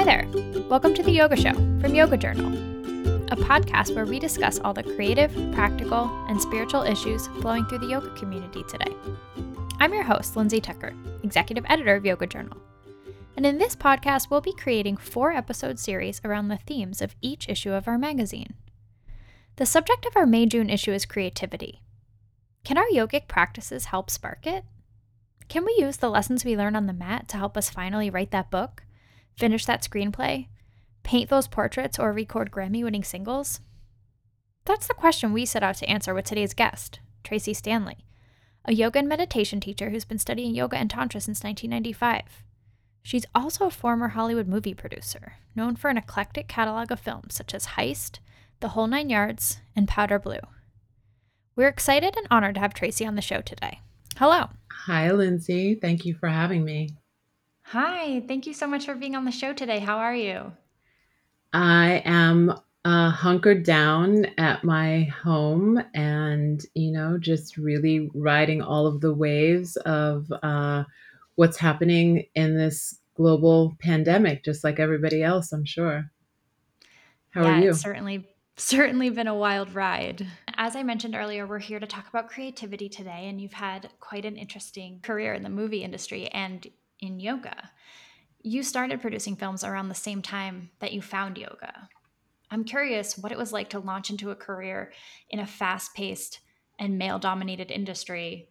Hi there. Welcome to the Yoga Show from Yoga Journal, a podcast where we discuss all the creative, practical, and spiritual issues flowing through the yoga community today. I'm your host, Lindsay Tucker, executive editor of Yoga Journal. And in this podcast, we'll be creating four episode series around the themes of each issue of our magazine. The subject of our May June issue is creativity. Can our yogic practices help spark it? Can we use the lessons we learn on the mat to help us finally write that book, finish that screenplay, paint those portraits, or record Grammy winning singles? That's the question we set out to answer with today's guest, Tracee Stanley, a yoga and meditation teacher who's been studying yoga and Tantra since 1995. She's also a former Hollywood movie producer, known for an eclectic catalog of films such as Heist, The Whole Nine Yards, and Powder Blue. We're excited and honored to have Tracee on the show today. Hello. Hi, Lindsay. Thank you for having me. Hi. Thank you so much for being on the show today. How are you? I am uh, hunkered down at my home and, you know, just really riding all of the waves of uh, what's happening in this global pandemic, just like everybody else, I'm sure. How yeah, are you? It's certainly certainly been a wild ride. As I mentioned earlier, we're here to talk about creativity today, and you've had quite an interesting career in the movie industry and in yoga. You started producing films around the same time that you found yoga. I'm curious what it was like to launch into a career in a fast paced and male dominated industry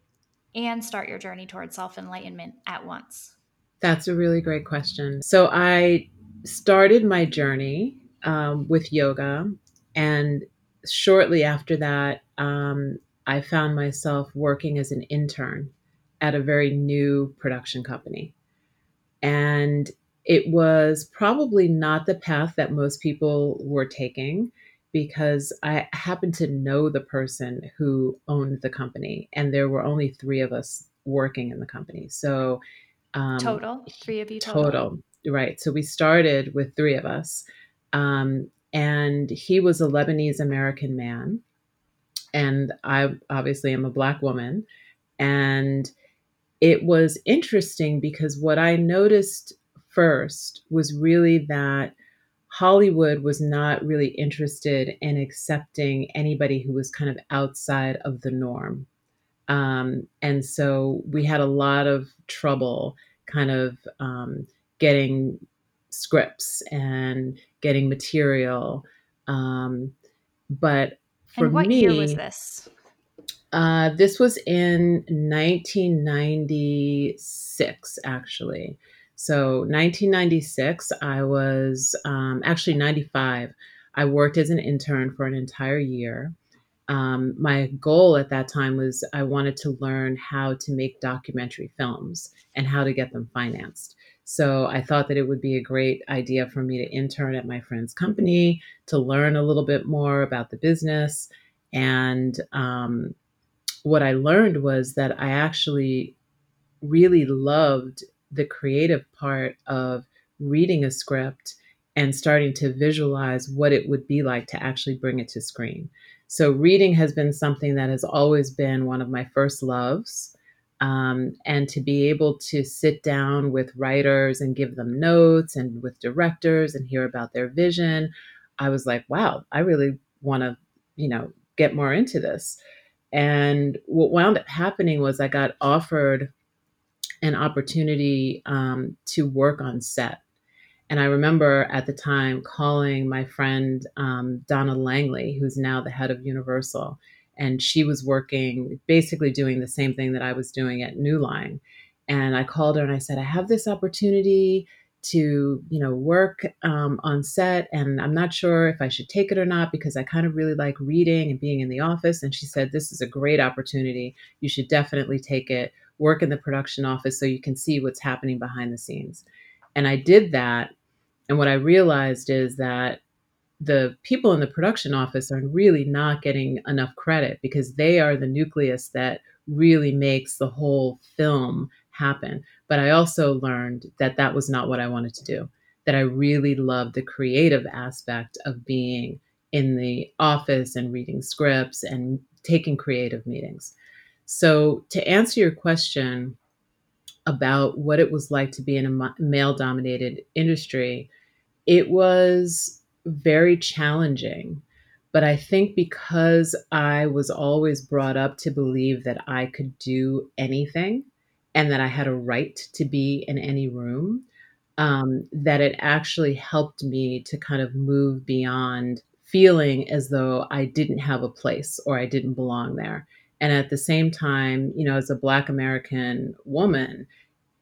and start your journey towards self enlightenment at once? That's a really great question. So I started my journey um, with yoga, and shortly after that, um, I found myself working as an intern at a very new production company. And it was probably not the path that most people were taking because I happened to know the person who owned the company, and there were only three of us working in the company. So, um, total, three of you total. total. Right. So we started with three of us. Um, and he was a Lebanese American man. And I obviously am a Black woman. And it was interesting because what I noticed first was really that Hollywood was not really interested in accepting anybody who was kind of outside of the norm. Um, and so we had a lot of trouble kind of um, getting scripts and getting material. Um, but for and what me, year was this? Uh, this was in 1996, actually. So 1996, I was um, actually 95. I worked as an intern for an entire year. Um, my goal at that time was I wanted to learn how to make documentary films and how to get them financed. So I thought that it would be a great idea for me to intern at my friend's company to learn a little bit more about the business. And um, what I learned was that I actually really loved the creative part of reading a script and starting to visualize what it would be like to actually bring it to screen. So, reading has been something that has always been one of my first loves. Um, and to be able to sit down with writers and give them notes and with directors and hear about their vision, I was like, wow, I really want to, you know, get more into this. And what wound up happening was I got offered an opportunity um, to work on set. And I remember at the time calling my friend um, Donna Langley, who's now the head of Universal, and she was working basically doing the same thing that I was doing at New Line. And I called her and I said, I have this opportunity to you know work um, on set and i'm not sure if i should take it or not because i kind of really like reading and being in the office and she said this is a great opportunity. You should definitely take it. Work in the production office so you can see what's happening behind the scenes. And i did that and what i realized is that the people in the production office are really not getting enough credit because they are the nucleus that really makes the whole film happen. But I also learned that that was not what I wanted to do, that I really loved the creative aspect of being in the office and reading scripts and taking creative meetings. So, to answer your question about what it was like to be in a male dominated industry, It was very challenging. But I think because I was always brought up to believe that I could do anything and that I had a right to be in any room, um, that it actually helped me to kind of move beyond feeling as though I didn't have a place or I didn't belong there. And at the same time, you know, as a Black American woman,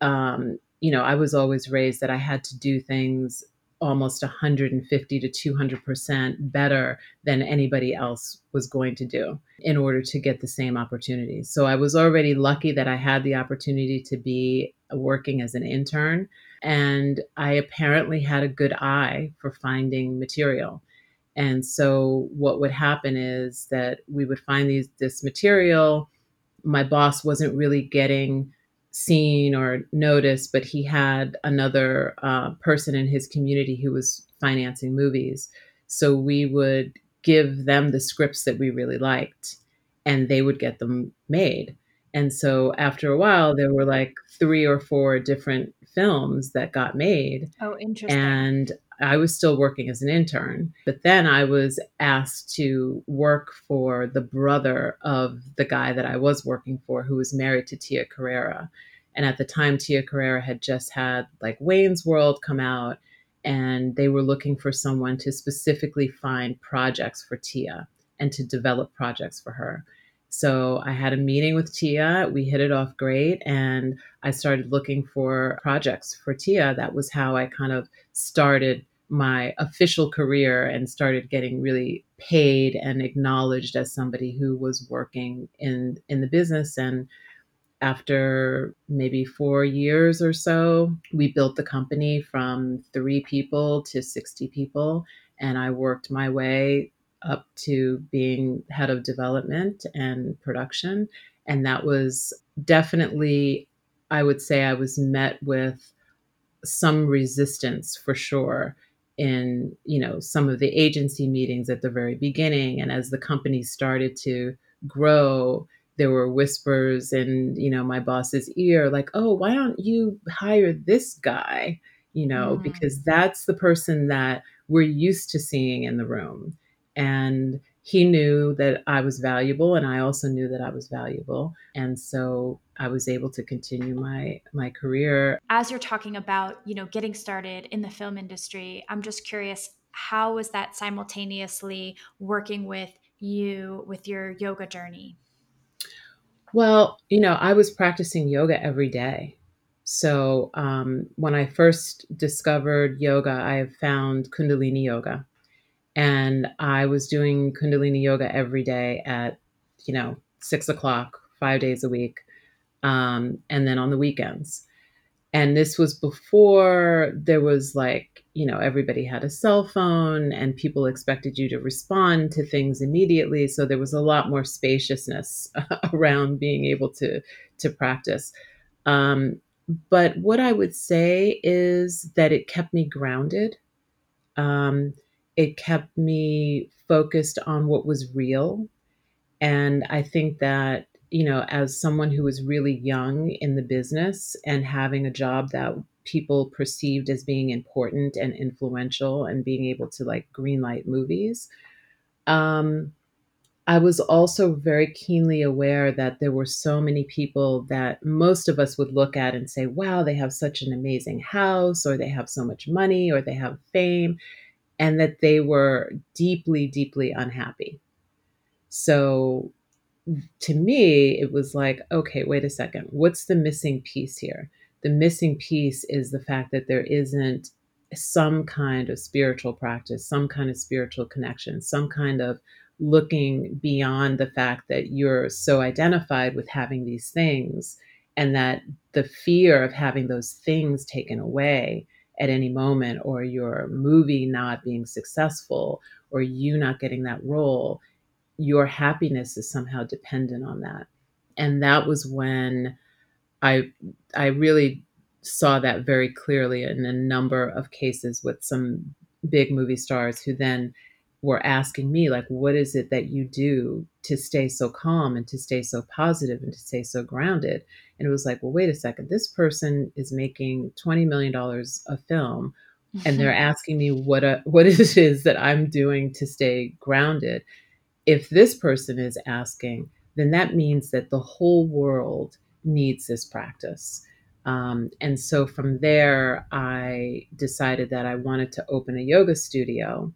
um, you know, I was always raised that I had to do things almost 150 to 200% better than anybody else was going to do in order to get the same opportunities. So I was already lucky that I had the opportunity to be working as an intern. And I apparently had a good eye for finding material. And so what would happen is that we would find these this material. My boss wasn't really getting seen or noticed, but he had another uh, person in his community who was financing movies. So we would give them the scripts that we really liked, and they would get them made. And so after a while, there were like three or four different films that got made. Oh, interesting. And I was still working as an intern, but then I was asked to work for the brother of the guy that I was working for, who was married to Tia Carrere. And at the time, Tia Carrere had just had like Wayne's World come out, and they were looking for someone to specifically find projects for Tia and to develop projects for her. So I had a meeting with Tia. We hit it off great. And I started looking for projects for Tia. That was how I kind of started my official career and started getting really paid and acknowledged as somebody who was working in in the business and after maybe four years or so, we built the company from three people to 60 people. And I worked my way up to being head of development and production. And that was definitely, I would say, I was met with some resistance for sure in you know some of the agency meetings at the very beginning and as the company started to grow there were whispers in you know my boss's ear like oh why don't you hire this guy you know mm. because that's the person that we're used to seeing in the room and he knew that I was valuable and I also knew that I was valuable. And so I was able to continue my my career. As you're talking about you know getting started in the film industry I'm just curious how was that simultaneously working with you with your yoga journey? Well you know I was practicing yoga every day. So um, when I first discovered yoga I found kundalini yoga and I was doing Kundalini yoga every day at, you know, six o'clock, five days a week, um, and then on the weekends. And this was before there was like, you know, everybody had a cell phone and people expected you to respond to things immediately. So there was a lot more spaciousness around being able to to practice. Um, but what I would say is that it kept me grounded. Um, it kept me focused on what was real. And I think that, you know, as someone who was really young in the business and having a job that people perceived as being important and influential and being able to like greenlight movies, um, I was also very keenly aware that there were so many people that most of us would look at and say, wow, they have such an amazing house, or they have so much money, or they have fame and that they were deeply, deeply unhappy. So to me, it was like, okay, wait a second. What's the missing piece here? The missing piece is the fact that there isn't some kind of spiritual practice, some kind of spiritual connection, some kind of looking beyond the fact that you're so identified with having these things and that the fear of having those things taken away at any moment or your movie not being successful or you not getting that role your happiness is somehow dependent on that. And that was when i i really saw that very clearly in a number of cases with some big movie stars who then were asking me like what is it that you do to stay so calm and to stay so positive and to stay so grounded and it was like well wait a second this person is making 20 million dollars a film and they're asking me what a, what it is that I'm doing to stay grounded. If this person is asking, then that means that the whole world needs this practice. Um, and so from there, I decided that I wanted to open a yoga studio.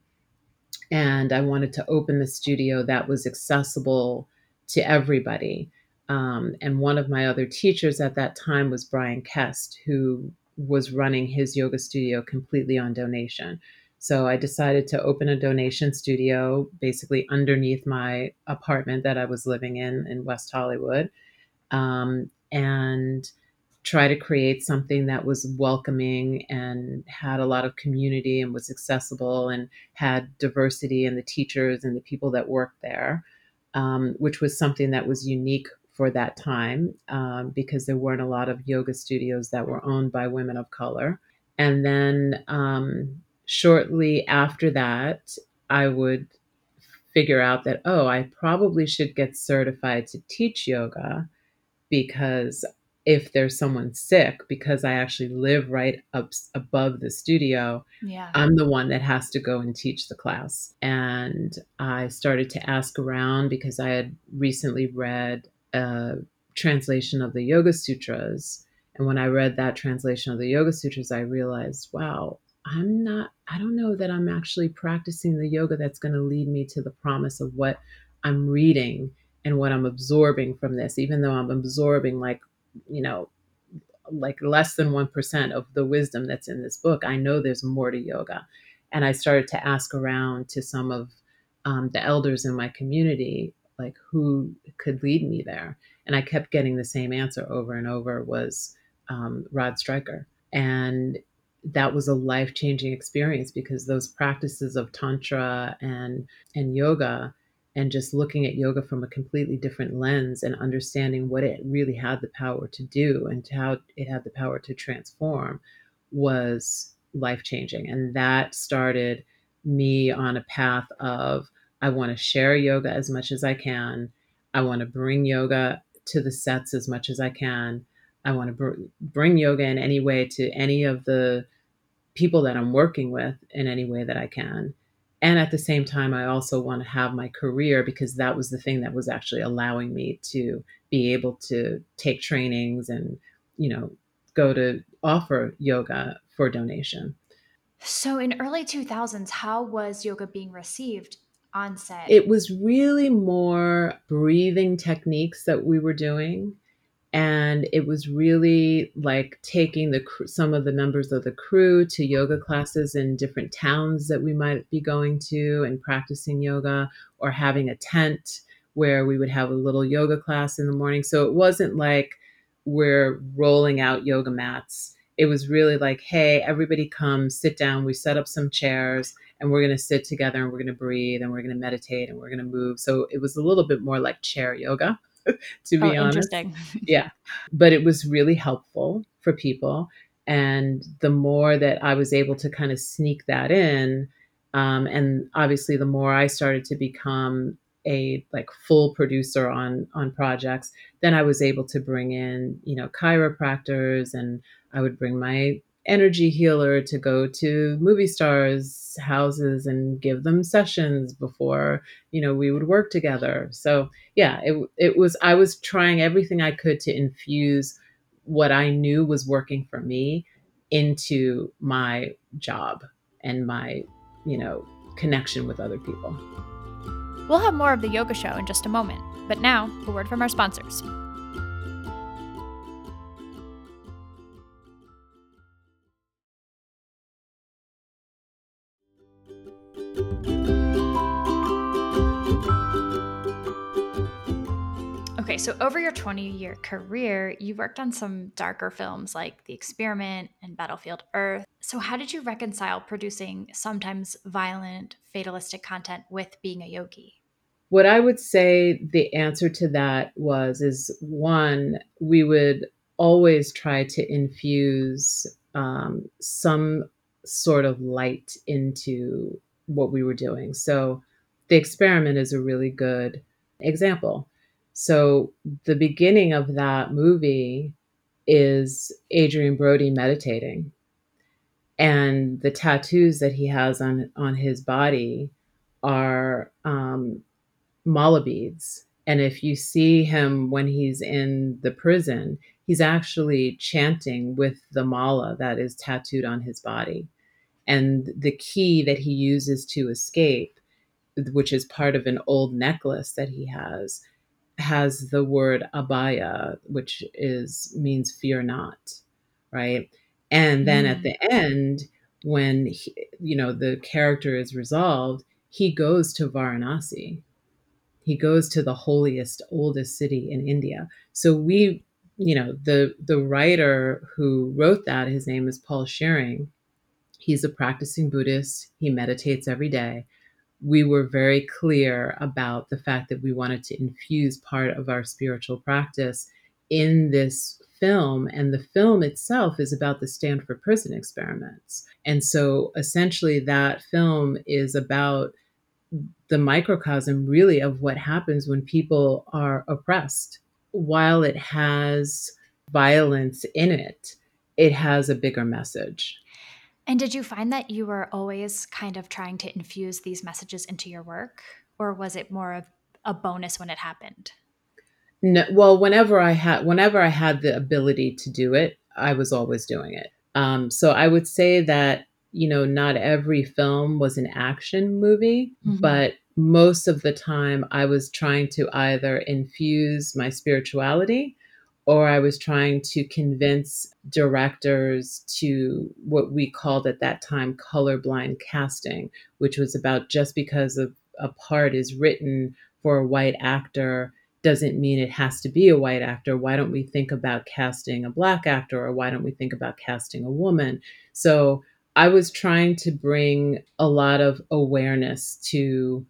And I wanted to open the studio that was accessible to everybody. Um, and one of my other teachers at that time was Bryan Kest, who was running his yoga studio completely on donation. So I decided to open a donation studio basically underneath my apartment that I was living in in West Hollywood. Um, and try to create something that was welcoming and had a lot of community and was accessible and had diversity in the teachers and the people that worked there, um, which was something that was unique for that time um, because there weren't a lot of yoga studios that were owned by women of color. And then um, shortly after that, I would figure out that, oh, I probably should get certified to teach yoga because if there's someone sick, because I actually live right up above the studio, yeah. I'm the one that has to go and teach the class. And I started to ask around because I had recently read a translation of the Yoga Sutras. And when I read that translation of the Yoga Sutras, I realized, wow, I'm not, I don't know that I'm actually practicing the yoga that's going to lead me to the promise of what I'm reading and what I'm absorbing from this, even though I'm absorbing like, you know, like less than 1% of the wisdom that's in this book. I know there's more to yoga. And I started to ask around to some of um, the elders in my community like who could lead me there? And i kept getting the same answer over and over was um, rod stryker. And that was a life-changing experience because those practices of tantra and and yoga and just looking at yoga from a completely different lens and understanding what it really had the power to do and how it had the power to transform was life changing and that started me on a path of I want to share yoga as much as I can. I want to bring yoga to the sets as much as I can. I want to br- bring yoga in any way to any of the people that I'm working with in any way that I can. And at the same time, I also want to have my career because that was the thing that was actually allowing me to be able to take trainings and, you know, go to offer yoga for donation. So in early 2000s, how was yoga being received It was really more breathing techniques that we were doing. And it was really like taking the some of the members of the crew to yoga classes in different towns that we might be going to and practicing yoga, or having a tent where we would have a little yoga class in the morning. So it wasn't like we're rolling out yoga mats. It was really like, hey, everybody come, sit down. We set up some chairs and we're going to sit together and we're going to breathe and we're going to meditate and we're going to move. So it was a little bit more like chair yoga, to be oh, honest. yeah. But it was really helpful for people. And the more that I was able to kind of sneak that in, um, and obviously the more I started to become a like full producer on on projects then i was able to bring in you know chiropractors and i would bring my energy healer to go to movie stars houses and give them sessions before you know we would work together. So yeah it, it was i was trying everything i could to infuse what i knew was working for me into my job and my you know connection with other people. We'll have more of the yoga show in just a moment but now a word from our sponsors Okay, so over your 20 year career, you worked on some darker films like The Experiment and Battlefield Earth. So, how did you reconcile producing sometimes violent, fatalistic content with being a yogi? What I would say the answer to that was is one, we would always try to infuse um, some sort of light into what we were doing. So, The Experiment is a really good example so the beginning of that movie is Adrien Brody meditating. and the tattoos that he has on on his body are um, mala beads. And if you see him when he's in the prison, he's actually chanting with the mala that is tattooed on his body. And the key that he uses to escape, which is part of an old necklace that he has, has the word abhaya, which is means fear not, right? And then at Mm. the end, when he, you know the character is resolved, he goes to Varanasi. He goes to the holiest, oldest city in India. So we, you know, the the writer who wrote that, his name is Paul Scheuring. He's a practicing Buddhist. He meditates every day we were very clear about the fact that we wanted to infuse part of our spiritual practice in this film. And the film itself is about the Stanford prison experiments. And so essentially, that film is about the microcosm, really, of what happens when people are oppressed. While it has violence in it, it has a bigger message. And did you find that you were always kind of trying to infuse these messages into your work, or was it more of a bonus when it happened? No, well, whenever I had whenever I had the ability to do it, I was always doing it. Um, so I would say that you know not every film was an action movie, Mhm. but most of the time I was trying to either infuse my spirituality or I was trying to convince directors to what we called at that time colorblind casting, which was about just because of a part is written for a white actor doesn't mean it has to be a white actor. Why don't we think about casting a black actor or why don't we think about casting a woman? So I was trying to bring a lot of awareness to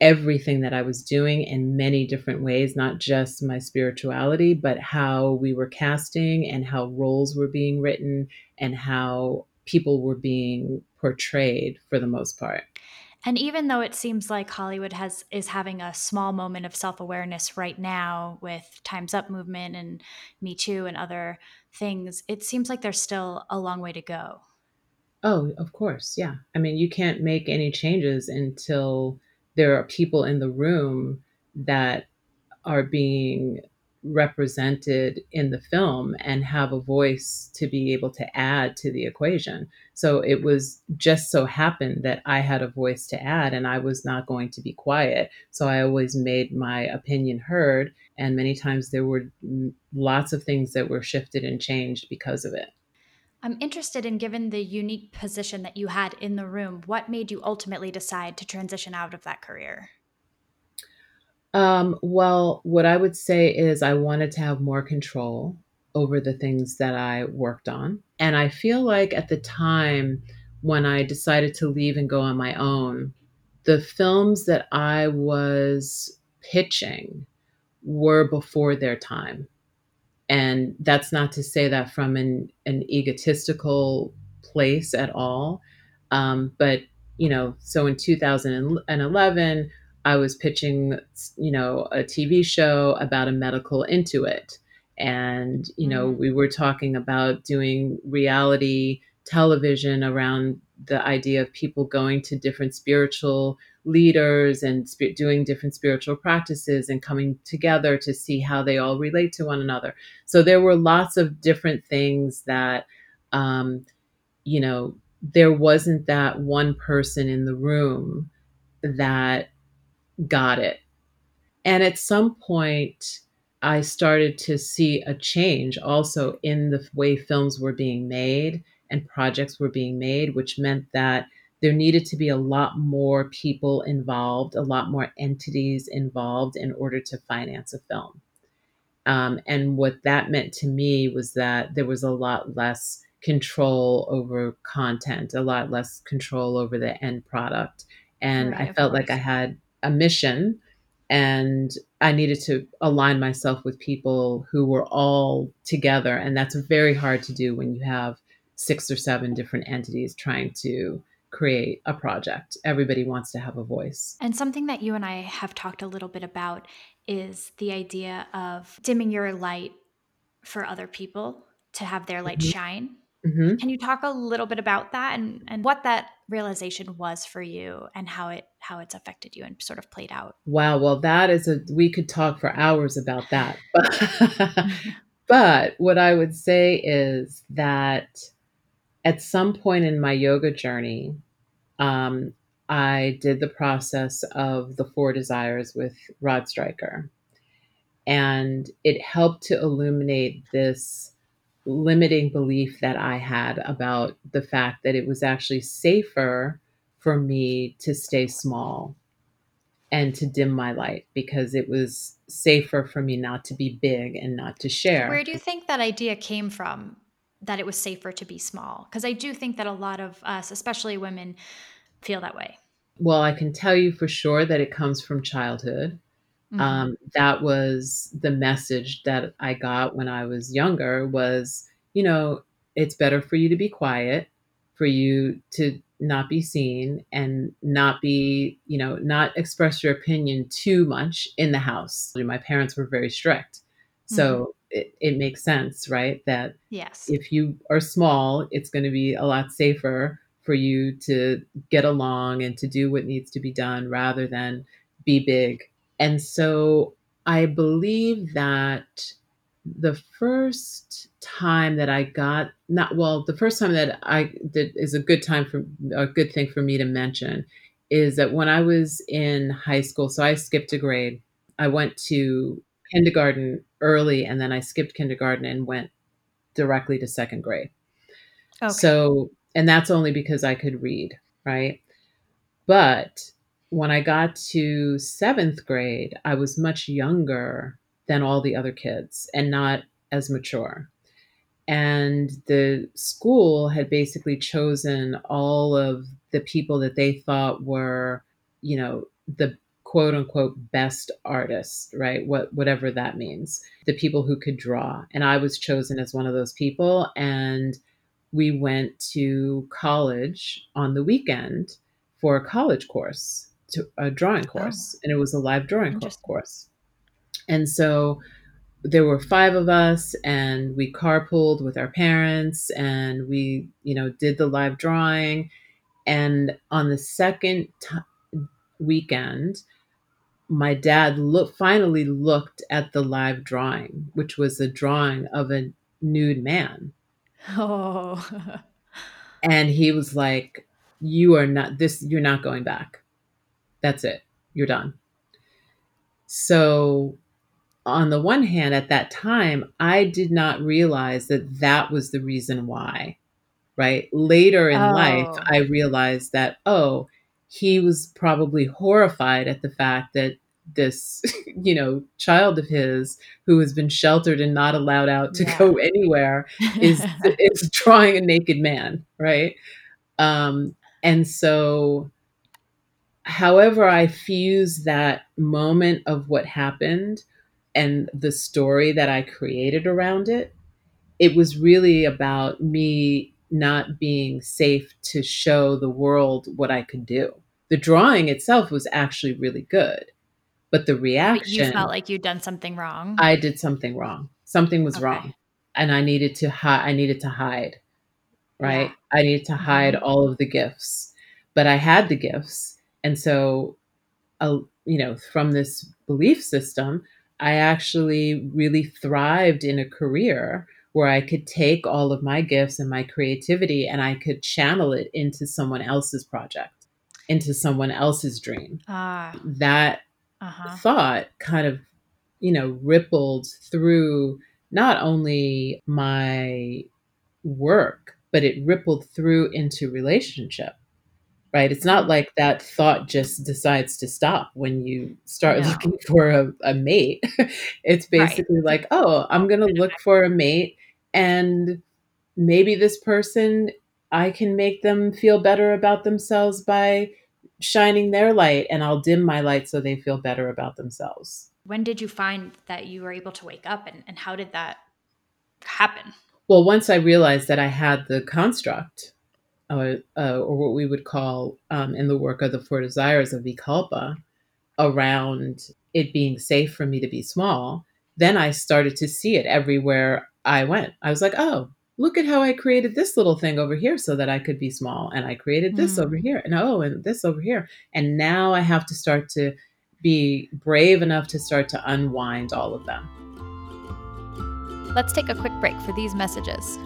everything that I was doing in many different ways, not just my spirituality, but how we were casting and how roles were being written and how people were being portrayed for the most part. And even though it seems like Hollywood has is having a small moment of self-awareness right now with Time's Up movement and Me Too and other things, it seems like there's still a long way to go. Oh, of course, yeah. I mean, you can't make any changes until there are people in the room that are being represented in the film and have a voice to be able to add to the equation. So it was just so happened that I had a voice to add and I was not going to be quiet. So I always made my opinion heard. And many times there were mm, lots of things that were shifted and changed because of it. I'm interested in given the unique position that you had in the room, what made you ultimately decide to transition out of that career? Um, well, what I would say is I wanted to have more control over the things that I worked on. And I feel like at the time when I decided to leave and go on my own, the films that I was pitching were before their time. And that's not to say that from an, an egotistical place at all. Um, but, you know, so in 2011, I was pitching, you know, a TV show about a medical intuit. And, you know, Mm. we were talking about doing reality television around the idea of people going to different spiritual leaders and sp- doing different spiritual practices and coming together to see how they all relate to one another. So there were lots of different things that, um, you know, there wasn't that one person in the room that got it. And at some point, I started to see a change also in the way films were being made and projects were being made, which meant that there needed to be a lot more people involved, a lot more entities involved in order to finance a film. Um, and what that meant to me was that there was a lot less control over content, a lot less control over the end product. And Right, I felt like I had a mission and I needed to align myself with people who were all together. And that's very hard to do when you have six or seven different entities trying to create a project. Everybody wants to have a voice. And something that you and I have talked a little bit about is the idea of dimming your light for other people to have their light Mhm. shine. hmm Can you talk a little bit about that and, and what that realization was for you and how it how it's affected you and sort of played out? Wow, well, that is a we could talk for hours about that. But but what I would say is that at some point in my yoga journey, um, I did the process of the four desires with Rod Stryker. And it helped to illuminate this limiting belief that I had about the fact that it was actually safer for me to stay small and to dim my light because it was safer for me not to be big and not to share. Where do you think that idea came from that it was safer to be small? Because I do think that a lot of us, especially women, feel that way. Well, I can tell you for sure that it comes from childhood. hmm Um, that was the message that I got when I was younger was, you know, it's better for you to be quiet, for you to not be seen and not be, you know, not express your opinion too much in the house. My parents were very strict. So it, it makes sense, right? That Yes. if you are small, it's going to be a lot safer for you to get along and to do what needs to be done rather than be big. And so I believe that the first time that I got not well, the first time that I that is a good time for a good thing for me to mention is that when I was in high school, so I skipped a grade. I went to kindergarten early and then I skipped kindergarten and went directly to second grade. Okay. So, and that's only because I could read, right? But when I got to seventh grade, I was much younger than all the other kids and not as mature. And the school had basically chosen all of the people that they thought were, you know, the quote unquote best artists, right? What whatever that means. The people who could draw. And I was chosen as one of those people and we went to college on the weekend for a college course, to a drawing Oh, course, and it was a live drawing co- course. And so there were five of us and we carpooled with our parents and we you know did the live drawing and on the second t- weekend my dad look finally looked at the live drawing which was a drawing of a nude man. Oh, and he was like you are not this you're not going back. That's it. You're done. So on the one hand at that time i did not realize that that was the reason why right? Later in life, oh, I realized that, oh, he was probably horrified at the fact that this, you know, child of his who has been sheltered and not allowed out to yeah. go anywhere is is drawing a naked man, right? Um, and so however I fuse that moment of what happened and the story that I created around it, it was really about me not being safe to show the world what I could do. The drawing itself was actually really good, but the But you felt like you'd done something wrong? I did something wrong. Something was Okay. wrong, and I needed to hide. I needed to hide, Yeah. right? I needed to hide hmm all of the gifts, but I had the gifts, and so uh, you know, from this belief system, I actually really thrived in a career where I could take all of my gifts and my creativity and I could channel it into someone else's project, into someone else's dream. Ah, That uh-huh. thought kind of, you know, rippled through not only my work, but it rippled through into relationship right? It's not like that thought just decides to stop when you start no. looking for a, a mate. it's Right. basically like, oh, I'm going to look for a mate, and maybe this person, I can make them feel better about themselves by shining their light, and I'll dim my light so they feel better about themselves. When did you find that you were able to wake up and, and how did that happen? Well, once I realized that I had the construct, uh, uh, or what we would call um, in the work of the Four Desires of Vikalpa, around it being safe for me to be small, then I started to see it everywhere I went. I was like, oh. look at how I created this little thing over here so that I could be small. And I created this mm. over here. And oh, and this over here. And now I have to start to be brave enough to start to unwind all of them. Let's take a quick break for these messages.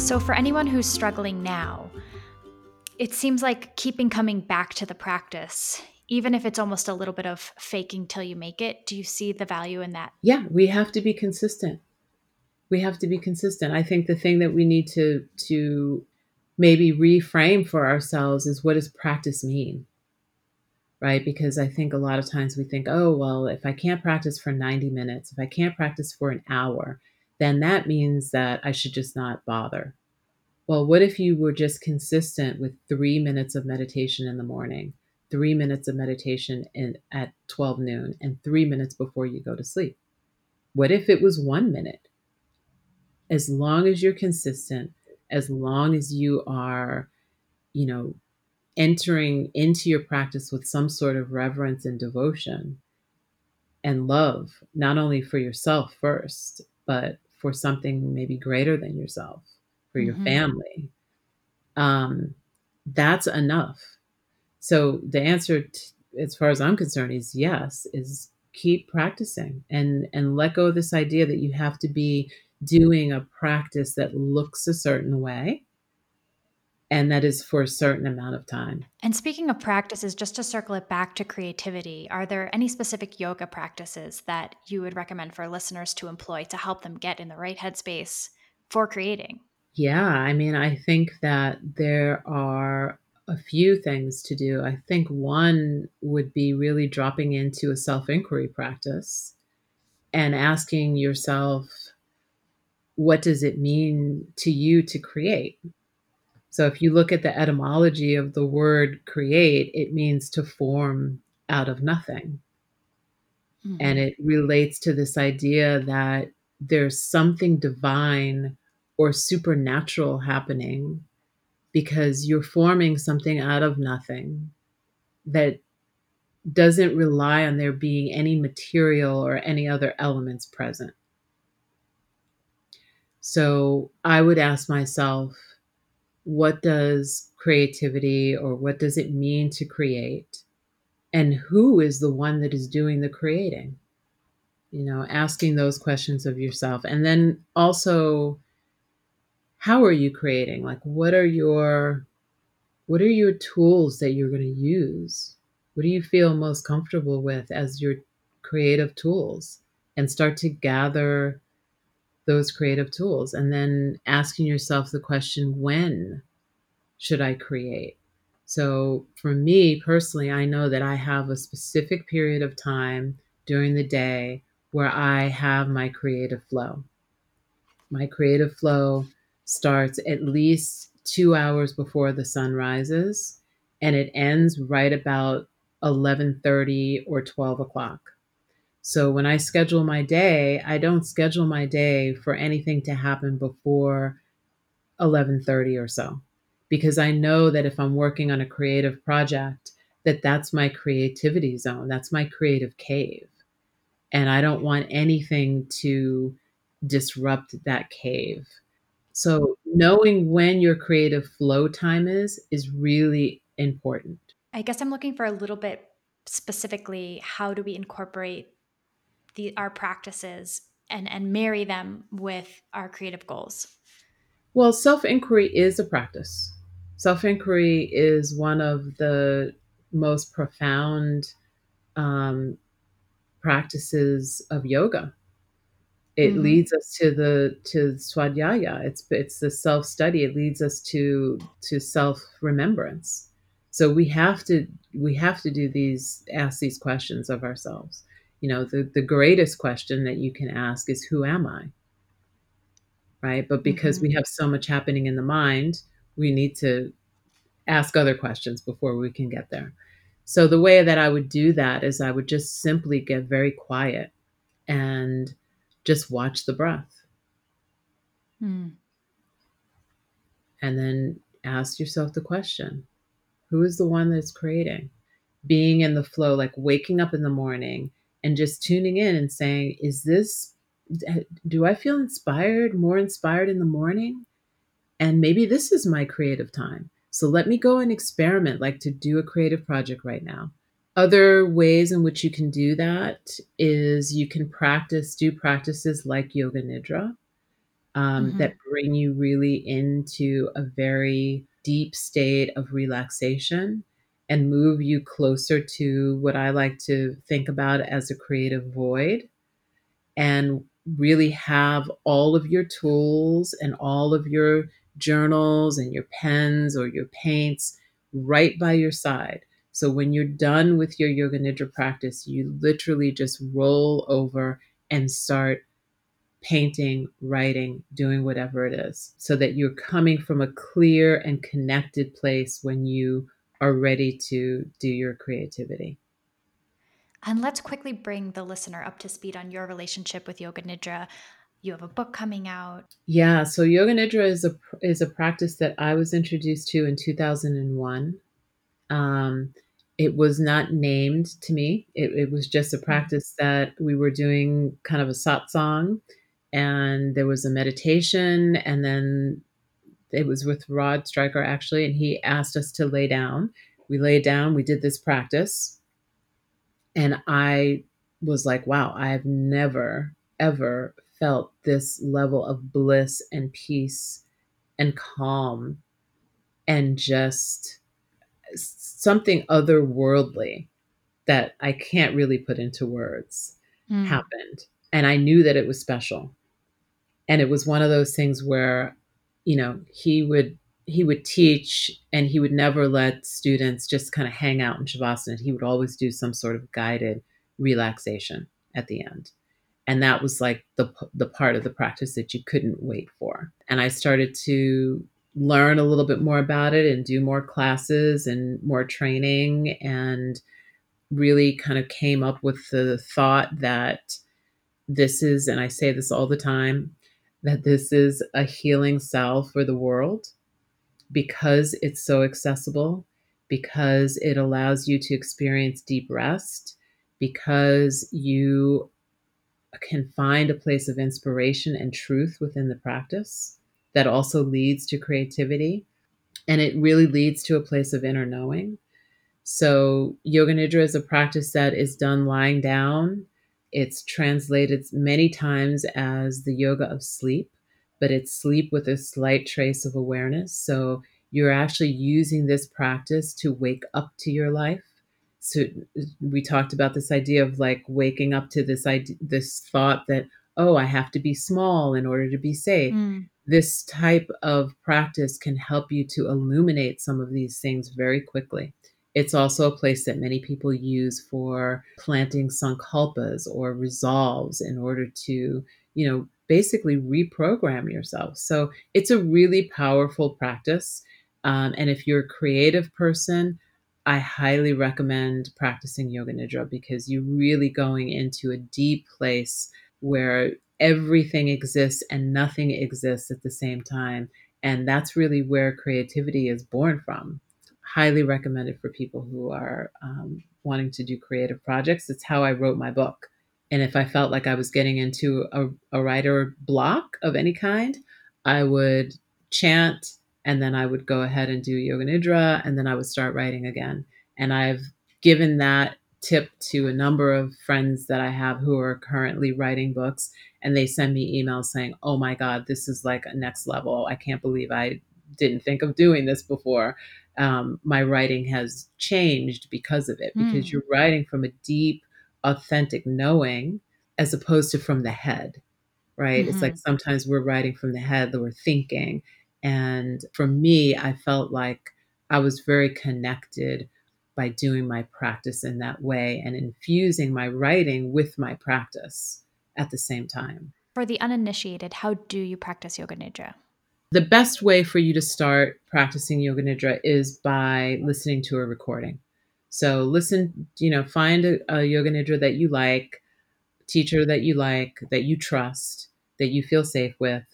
So, for anyone who's struggling now, it seems like keeping coming back to the practice, even if it's almost a little bit of faking till you make it, do you see the value in that? Yeah, we have to be consistent. We have to be consistent. I think the thing that we need to to maybe reframe for ourselves is what does practice mean? Right? Because I think a lot of times we think, oh, well, if I can't practice for 90 minutes, if I can't practice for an hour, then that means that I should just not bother well, what if you were just consistent with three minutes of meditation in the morning, three minutes of meditation in, at 12 noon, and three minutes before you go to sleep? What if it was one minute? As long as you're consistent, as long as you are, you know, entering into your practice with some sort of reverence and devotion and love, not only for yourself first, but for something maybe greater than yourself for your mm-hmm. family, um, that's enough. So the answer, t- as far as I'm concerned, is yes. Is keep practicing and and let go of this idea that you have to be doing a practice that looks a certain way and that is for a certain amount of time. And speaking of practices, just to circle it back to creativity, are there any specific yoga practices that you would recommend for listeners to employ to help them get in the right headspace for creating? Yeah, I mean, I think that there are a few things to do. I think one would be really dropping into a self inquiry practice and asking yourself, what does it mean to you to create? So, if you look at the etymology of the word create, it means to form out of nothing. Mm-hmm. And it relates to this idea that there's something divine or supernatural happening because you're forming something out of nothing that doesn't rely on there being any material or any other elements present. So I would ask myself, what does creativity or what does it mean to create? And who is the one that is doing the creating? You know, asking those questions of yourself. And then also how are you creating? Like what are your what are your tools that you're going to use? What do you feel most comfortable with as your creative tools? And start to gather those creative tools and then asking yourself the question when should I create? So for me personally, I know that I have a specific period of time during the day where I have my creative flow. My creative flow starts at least two hours before the sun rises and it ends right about 11.30 or 12 o'clock so when i schedule my day i don't schedule my day for anything to happen before 11.30 or so. Because i know that if i'm working on a creative project that that's my creativity zone that's my creative cave. And i don't want anything to disrupt that cave. So knowing when your creative flow time is is really important. I guess I'm looking for a little bit specifically how do we incorporate the our practices and and marry them with our creative goals? Well, self-inquiry is a practice. Self-inquiry is one of the most profound um, practices of yoga it mm-hmm. leads us to the to swadhyaya it's it's the self study it leads us to to self remembrance so we have to we have to do these ask these questions of ourselves you know the the greatest question that you can ask is who am i right but because mm-hmm. we have so much happening in the mind we need to ask other questions before we can get there so the way that i would do that is i would just simply get very quiet and just watch the breath. Hmm. And then ask yourself the question who is the one that's creating? Being in the flow, like waking up in the morning and just tuning in and saying, is this, do I feel inspired, more inspired in the morning? And maybe this is my creative time. So let me go and experiment, like to do a creative project right now. Other ways in which you can do that is you can practice, do practices like Yoga Nidra um, mm-hmm. that bring you really into a very deep state of relaxation and move you closer to what I like to think about as a creative void and really have all of your tools and all of your journals and your pens or your paints right by your side. So when you're done with your yoga nidra practice, you literally just roll over and start painting, writing, doing whatever it is, so that you're coming from a clear and connected place when you are ready to do your creativity. And let's quickly bring the listener up to speed on your relationship with Yoga Nidra. You have a book coming out. Yeah, so Yoga Nidra is a is a practice that I was introduced to in 2001. Um, it was not named to me. It, it was just a mm-hmm. practice that we were doing kind of a satsang and there was a meditation and then it was with Rod Stryker actually and he asked us to lay down. We laid down, we did this practice. And I was like, wow, I've never ever felt this level of bliss and peace and calm and just something otherworldly that I can't really put into words mm. happened. And I knew that it was special and it was one of those things where you know he would he would teach and he would never let students just kind of hang out in shavasana. He would always do some sort of guided relaxation at the end. And that was like the the part of the practice that you couldn't wait for. And i started to learn a little bit more about it and do more classes and more training and really kind of came up with the thought that this is and i say this all the time that this is a healing salve for the world because it's so accessible, because it allows you to experience deep rest, because you can find a place of inspiration and truth within the practice that also leads to creativity. And it really leads to a place of inner knowing. So, Yoga Nidra is a practice that is done lying down it's translated many times as the yoga of sleep, but it's sleep with a slight trace of awareness. So you're actually using this practice to wake up to your life. So we talked about this idea of like waking up to this idea, this thought that oh, I have to be small in order to be safe. Mm. This type of practice can help you to illuminate some of these things very quickly. It's also a place that many people use for planting sankalpas or resolves in order to, you know, basically reprogram yourself. So it's a really powerful practice. Um, and if you're a creative person, I highly recommend practicing Yoga Nidra because you're really going into a deep place where everything exists and nothing exists at the same time. And that's really where creativity is born from highly recommended for people who are um, wanting to do creative projects. It's how I wrote my book. And if I felt like I was getting into a, a writer block of any kind, I would chant and then I would go ahead and do yoga nidra and then I would start writing again. And I've given that tip to a number of friends that I have who are currently writing books and they send me emails saying, "Oh my god, this is like a next level. I can't believe I didn't think of doing this before." Um, my writing has changed because of it, because mm. you're writing from a deep, authentic knowing as opposed to from the head, right? Mm-hmm. It's like mm-hmm. sometimes we're writing from the head that we're thinking. And for me, I felt like I was very connected by doing my practice in that way and infusing my writing with my practice at the same time. For the uninitiated, how do you practice Yoga Nidra? The best way for you to start practicing Yoga Nidra is by listening to a recording. So listen, you know, find a, a Yoga Nidra that you like, teacher that you like, that you trust, that you feel safe with,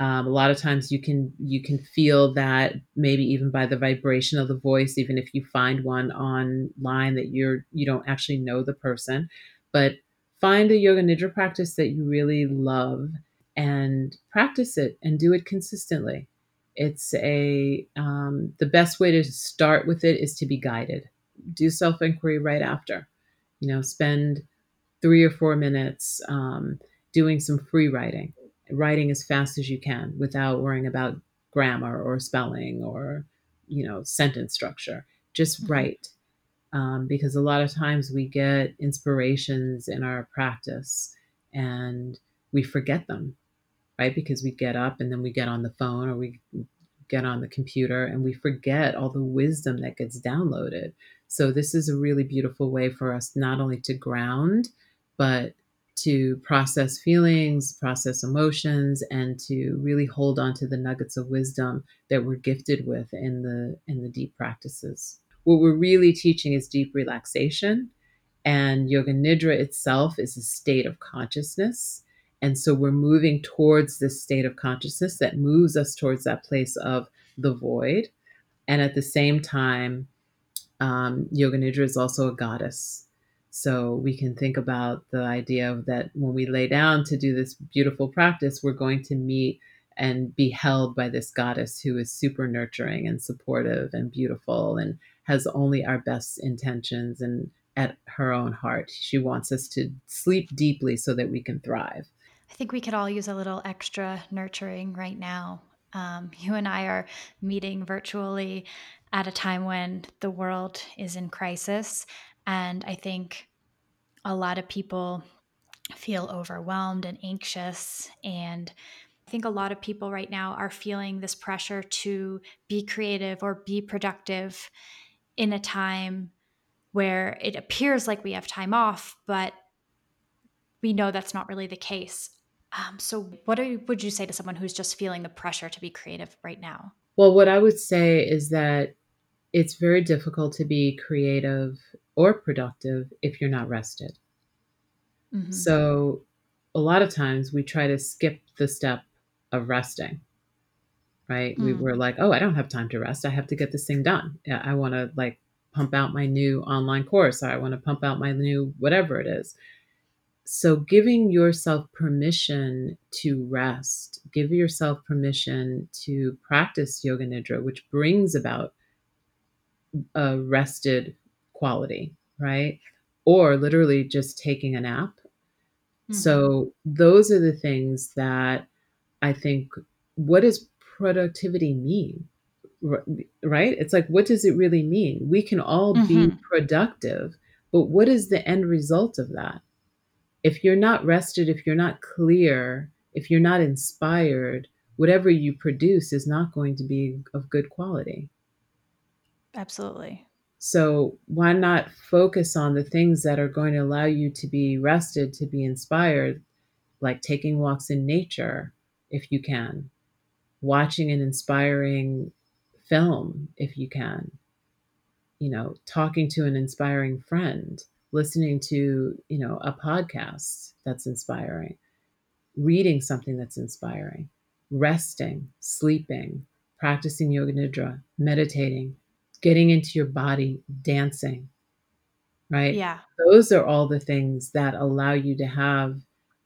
Um, a lot of times you can you can feel that maybe even by the vibration of the voice, even if you find one online that you're you don't actually know the person, but find a yoga nidra practice that you really love and practice it and do it consistently. It's a um, the best way to start with it is to be guided. Do self inquiry right after. You know, spend three or four minutes um, doing some free writing writing as fast as you can without worrying about grammar or spelling or you know sentence structure just mm-hmm. write um, because a lot of times we get inspirations in our practice and we forget them right because we get up and then we get on the phone or we get on the computer and we forget all the wisdom that gets downloaded so this is a really beautiful way for us not only to ground but to process feelings, process emotions, and to really hold on to the nuggets of wisdom that we're gifted with in the in the deep practices. What we're really teaching is deep relaxation, and yoga nidra itself is a state of consciousness. And so we're moving towards this state of consciousness that moves us towards that place of the void. And at the same time, um, Yoga Nidra is also a goddess. So we can think about the idea of that when we lay down to do this beautiful practice, we're going to meet and be held by this goddess who is super nurturing and supportive and beautiful and has only our best intentions and at her own heart. She wants us to sleep deeply so that we can thrive. I think we could all use a little extra nurturing right now. Um, you and I are meeting virtually at a time when the world is in crisis. And I think a lot of people feel overwhelmed and anxious. And I think a lot of people right now are feeling this pressure to be creative or be productive in a time where it appears like we have time off, but we know that's not really the case. Um, so, what you, would you say to someone who's just feeling the pressure to be creative right now? Well, what I would say is that it's very difficult to be creative or productive if you're not rested. Mm-hmm. So, a lot of times we try to skip the step of resting, right? Mm. We were like, oh, I don't have time to rest. I have to get this thing done. I want to like pump out my new online course, or I want to pump out my new whatever it is. So, giving yourself permission to rest, give yourself permission to practice yoga nidra, which brings about a rested quality, right? Or literally just taking a nap. Mm-hmm. So those are the things that I think what does productivity mean? Right? It's like, what does it really mean? We can all mm-hmm. be productive, but what is the end result of that? If you're not rested, if you're not clear, if you're not inspired, whatever you produce is not going to be of good quality. Absolutely. So, why not focus on the things that are going to allow you to be rested, to be inspired, like taking walks in nature, if you can, watching an inspiring film, if you can, you know, talking to an inspiring friend, listening to, you know, a podcast that's inspiring, reading something that's inspiring, resting, sleeping, practicing yoga nidra, meditating, getting into your body, dancing, right? Yeah. Those are all the things that allow you to have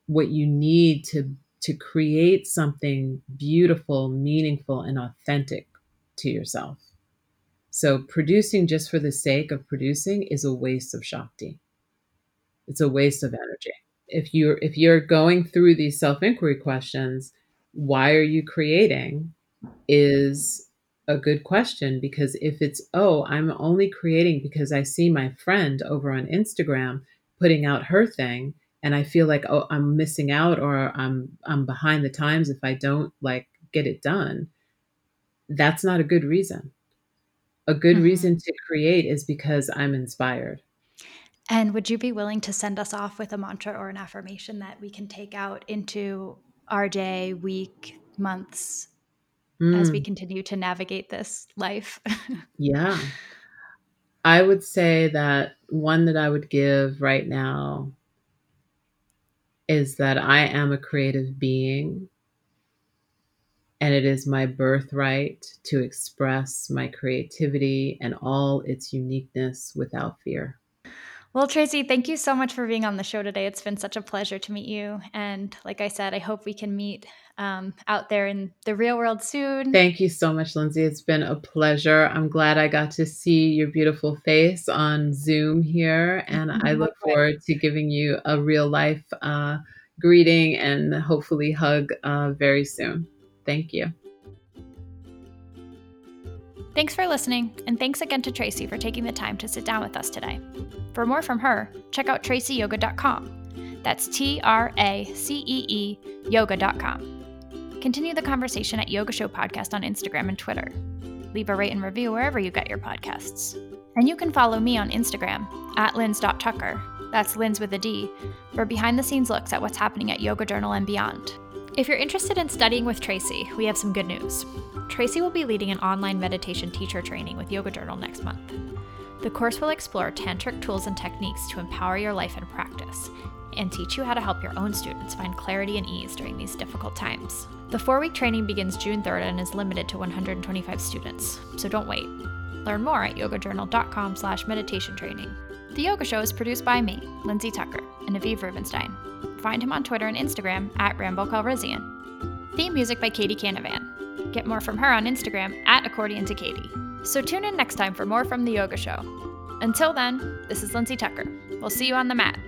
what you need to to create something beautiful, meaningful and authentic to yourself. So producing just for the sake of producing is a waste of shakti. It's a waste of energy. If you're if you're going through these self-inquiry questions, why are you creating is a good question because if it's, oh, I'm only creating because I see my friend over on Instagram putting out her thing and I feel like, oh, I'm missing out or I'm I'm behind the times if I don't like get it done, that's not a good reason. A good mm-hmm. reason to create is because I'm inspired. And would you be willing to send us off with a mantra or an affirmation that we can take out into our day, week, months, mm. as we mm. continue to navigate this life. yeah. I would say that one that I would give right now is that I am a creative being and it is my birthright to express my creativity and all its uniqueness without fear. Well, Tracee, thank you so much for being on the show today. It's been such a pleasure to meet you. And like I said, I hope we can meet um, out there in the real world soon. Thank you so much, Lindsay. It's been a pleasure. I'm glad I got to see your beautiful face on Zoom here. And I look forward to giving you a real life uh, greeting and hopefully hug uh, very soon. Thank you. Thanks for listening, and thanks again to Tracee for taking the time to sit down with us today. For more from her, check out traceeyoga.com. That's T R A C E E yoga.com. Continue the conversation at Yoga Show Podcast on Instagram and Twitter. Leave a rate and review wherever you get your podcasts. And you can follow me on Instagram at lindz.tucker, that's Lindz with a D, for behind the scenes looks at what's happening at Yoga Journal and beyond. If you're interested in studying with Tracee, we have some good news. Tracee will be leading an online meditation teacher training with Yoga Journal next month. The course will explore tantric tools and techniques to empower your life and practice and teach you how to help your own students find clarity and ease during these difficult times. The four week training begins June 3rd and is limited to 125 students, so don't wait. Learn more at yogajournal.com slash meditation training. The Yoga Show is produced by me, Lindsay Tucker, and Aviv Rubenstein. Find him on Twitter and Instagram at Rambo Calrissian. Theme music by Katie Canavan. Get more from her on Instagram at Accordion to Katie. So tune in next time for more from The Yoga Show. Until then, this is Lindsay Tucker. We'll see you on the mat.